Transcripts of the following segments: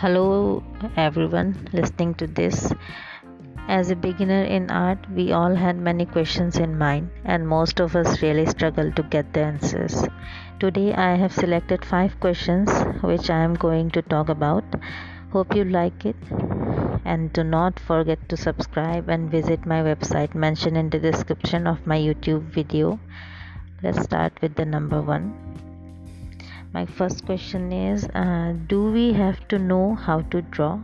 Hello, everyone listening to this. As a beginner in art, we all had many questions in mind, and most of us really struggle to get the answers. Today, I have selected five questions which I am going to talk about. Hope you like it, and do not forget to subscribe and visit my website mentioned in the description of my YouTube video. Let's start with the number one my first question is uh, do we have to know how to draw?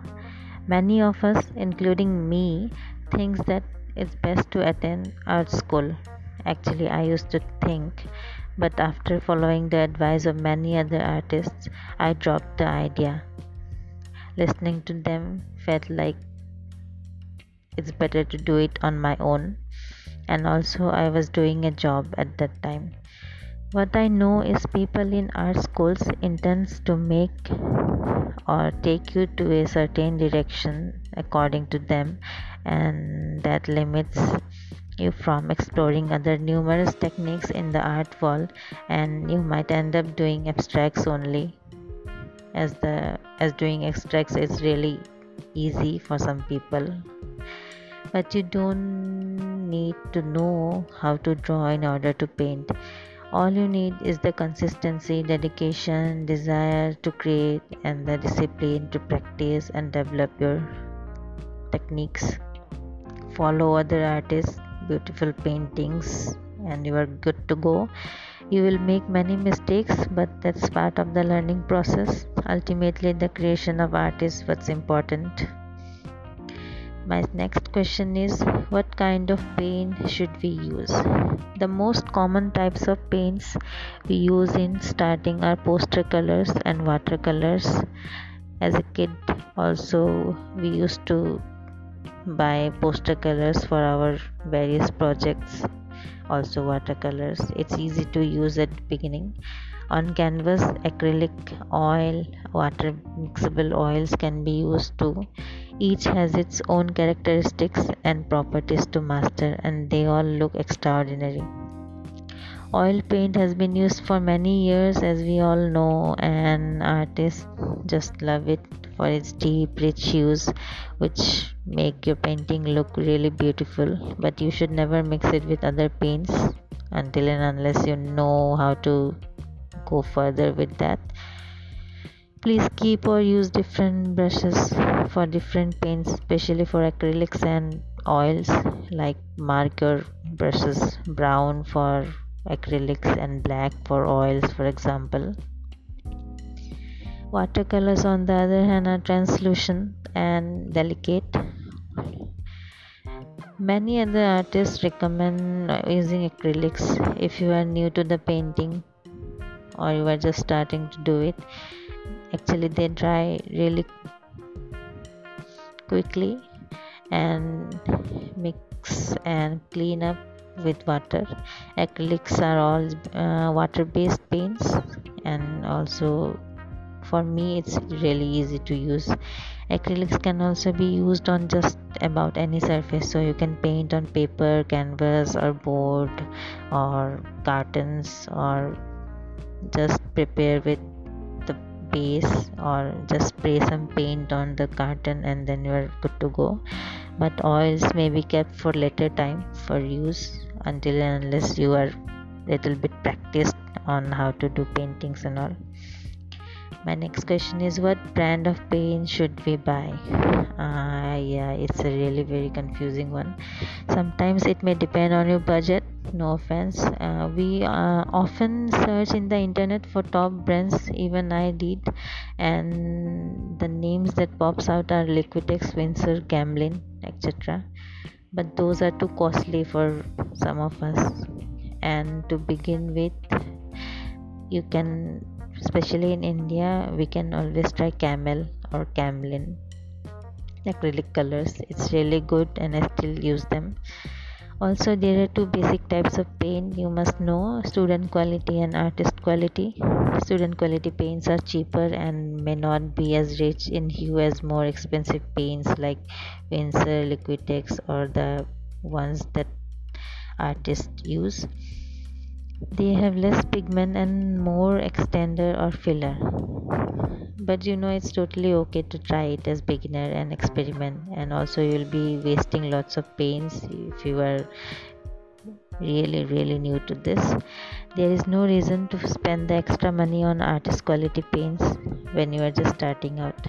Many of us including me thinks that it's best to attend art school. Actually i used to think but after following the advice of many other artists i dropped the idea. Listening to them felt like it's better to do it on my own. And also i was doing a job at that time what I know is people in art schools intends to make or take you to a certain direction according to them and that limits you from exploring other numerous techniques in the art world and you might end up doing abstracts only as the as doing abstracts is really easy for some people. But you don't need to know how to draw in order to paint all you need is the consistency dedication desire to create and the discipline to practice and develop your techniques. Follow other artists beautiful paintings and you are good to go. You will make many mistakes but that's part of the learning process. Ultimately the creation of art is what's important my next question is what kind of paint should we use? The most common types of paints we use in starting are poster colors and watercolors. As a kid also we used to buy poster colors for our various projects also watercolors. It's easy to use at the beginning. On canvas acrylic oil water mixable oils can be used too each has its own characteristics and properties to master, and they all look extraordinary. Oil paint has been used for many years, as we all know, and artists just love it for its deep, rich hues, which make your painting look really beautiful. But you should never mix it with other paints until and unless you know how to go further with that please keep or use different brushes for different paints especially for acrylics and oils like marker brushes brown for acrylics and black for oils for example. Watercolors on the other hand are translucent and delicate. Many other artists recommend using acrylics if you are new to the painting or you are just starting to do it actually they dry really quickly and mix and clean up with water. Acrylics are all uh, water based paints and also for me it's really easy to use. Acrylics can also be used on just about any surface. So you can paint on paper canvas or board or cartons or just prepare with or just spray some paint on the carton and then you're good to go. But oils may be kept for later time for use until and unless you are little bit practiced on how to do paintings and all my next question is what brand of paint should we buy? Uh, yeah it's a really very confusing one. Sometimes it may depend on your budget. No offense. Uh, we uh, often search in the internet for top brands even i did and the names that pops out are liquitex winsor gamblin etc but those are too costly for some of us. And to begin with you can especially in india we can always try camel or camlin acrylic colors it's really good and i still use them. Also there are two basic types of paint you must know student quality and artist quality. Student quality paints are cheaper and may not be as rich in hue as more expensive paints like Winsor, Liquitex or the ones that artists use they have less pigment and more extender or filler. But you know it's totally okay to try it as beginner and experiment. And also you'll be wasting lots of paints if you are really really new to this. There is no reason to spend the extra money on artist quality paints when you are just starting out.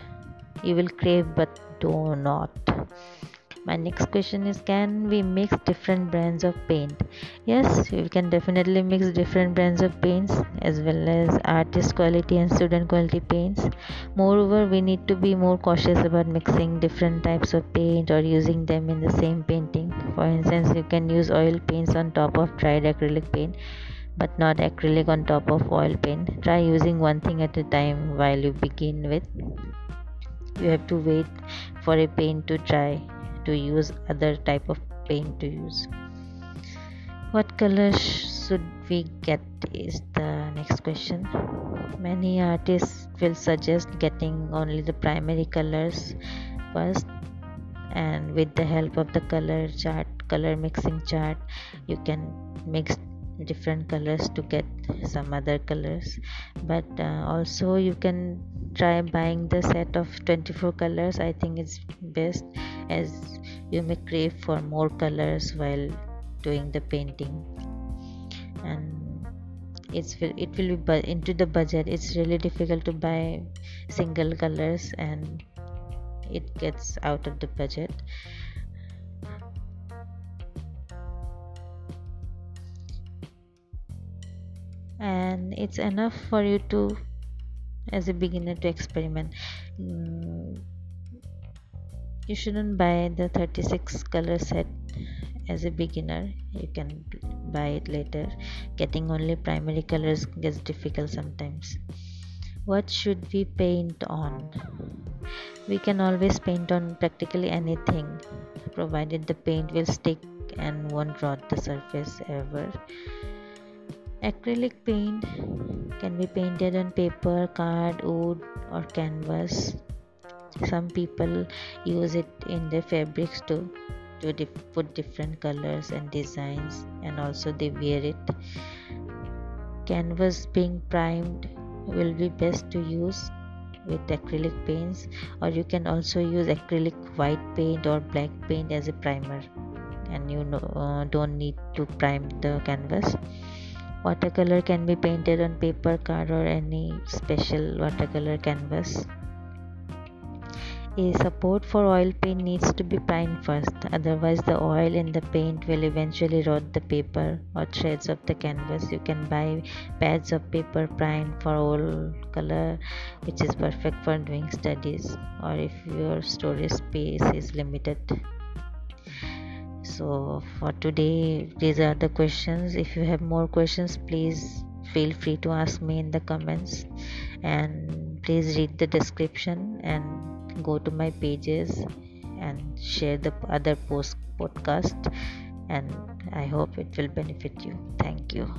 You will crave but do not my next question is can we mix different brands of paint? Yes we can definitely mix different brands of paints as well as artist quality and student quality paints. Moreover we need to be more cautious about mixing different types of paint or using them in the same painting. For instance you can use oil paints on top of dried acrylic paint but not acrylic on top of oil paint. Try using one thing at a time while you begin with. You have to wait for a paint to dry to use other type of paint to use. What color should we get is the next question. Many artists will suggest getting only the primary colors first and with the help of the color chart color mixing chart you can mix different colors to get some other colors. But uh, also you can try buying the set of 24 colors. I think it's best as you may crave for more colors while doing the painting. And it's it will be into the budget it's really difficult to buy single colors and it gets out of the budget. And it's enough for you to as a beginner to experiment. Mm, you shouldn't buy the 36 color set as a beginner. You can buy it later. Getting only primary colors gets difficult sometimes. What should we paint on? We can always paint on practically anything provided the paint will stick and won't rot the surface ever. Acrylic paint can be painted on paper, card, wood, or canvas. Some people use it in their fabrics too to dip- put different colors and designs, and also they wear it. Canvas being primed will be best to use with acrylic paints, or you can also use acrylic white paint or black paint as a primer, and you know, uh, don't need to prime the canvas Watercolor can be painted on paper, card, or any special watercolor canvas. A support for oil paint needs to be primed first, otherwise, the oil in the paint will eventually rot the paper or threads of the canvas. You can buy pads of paper primed for oil color, which is perfect for doing studies, or if your storage space is limited. So for today these are the questions. If you have more questions please feel free to ask me in the comments. And please read the description and go to my pages and share the other post podcast and i hope it will benefit you. Thank you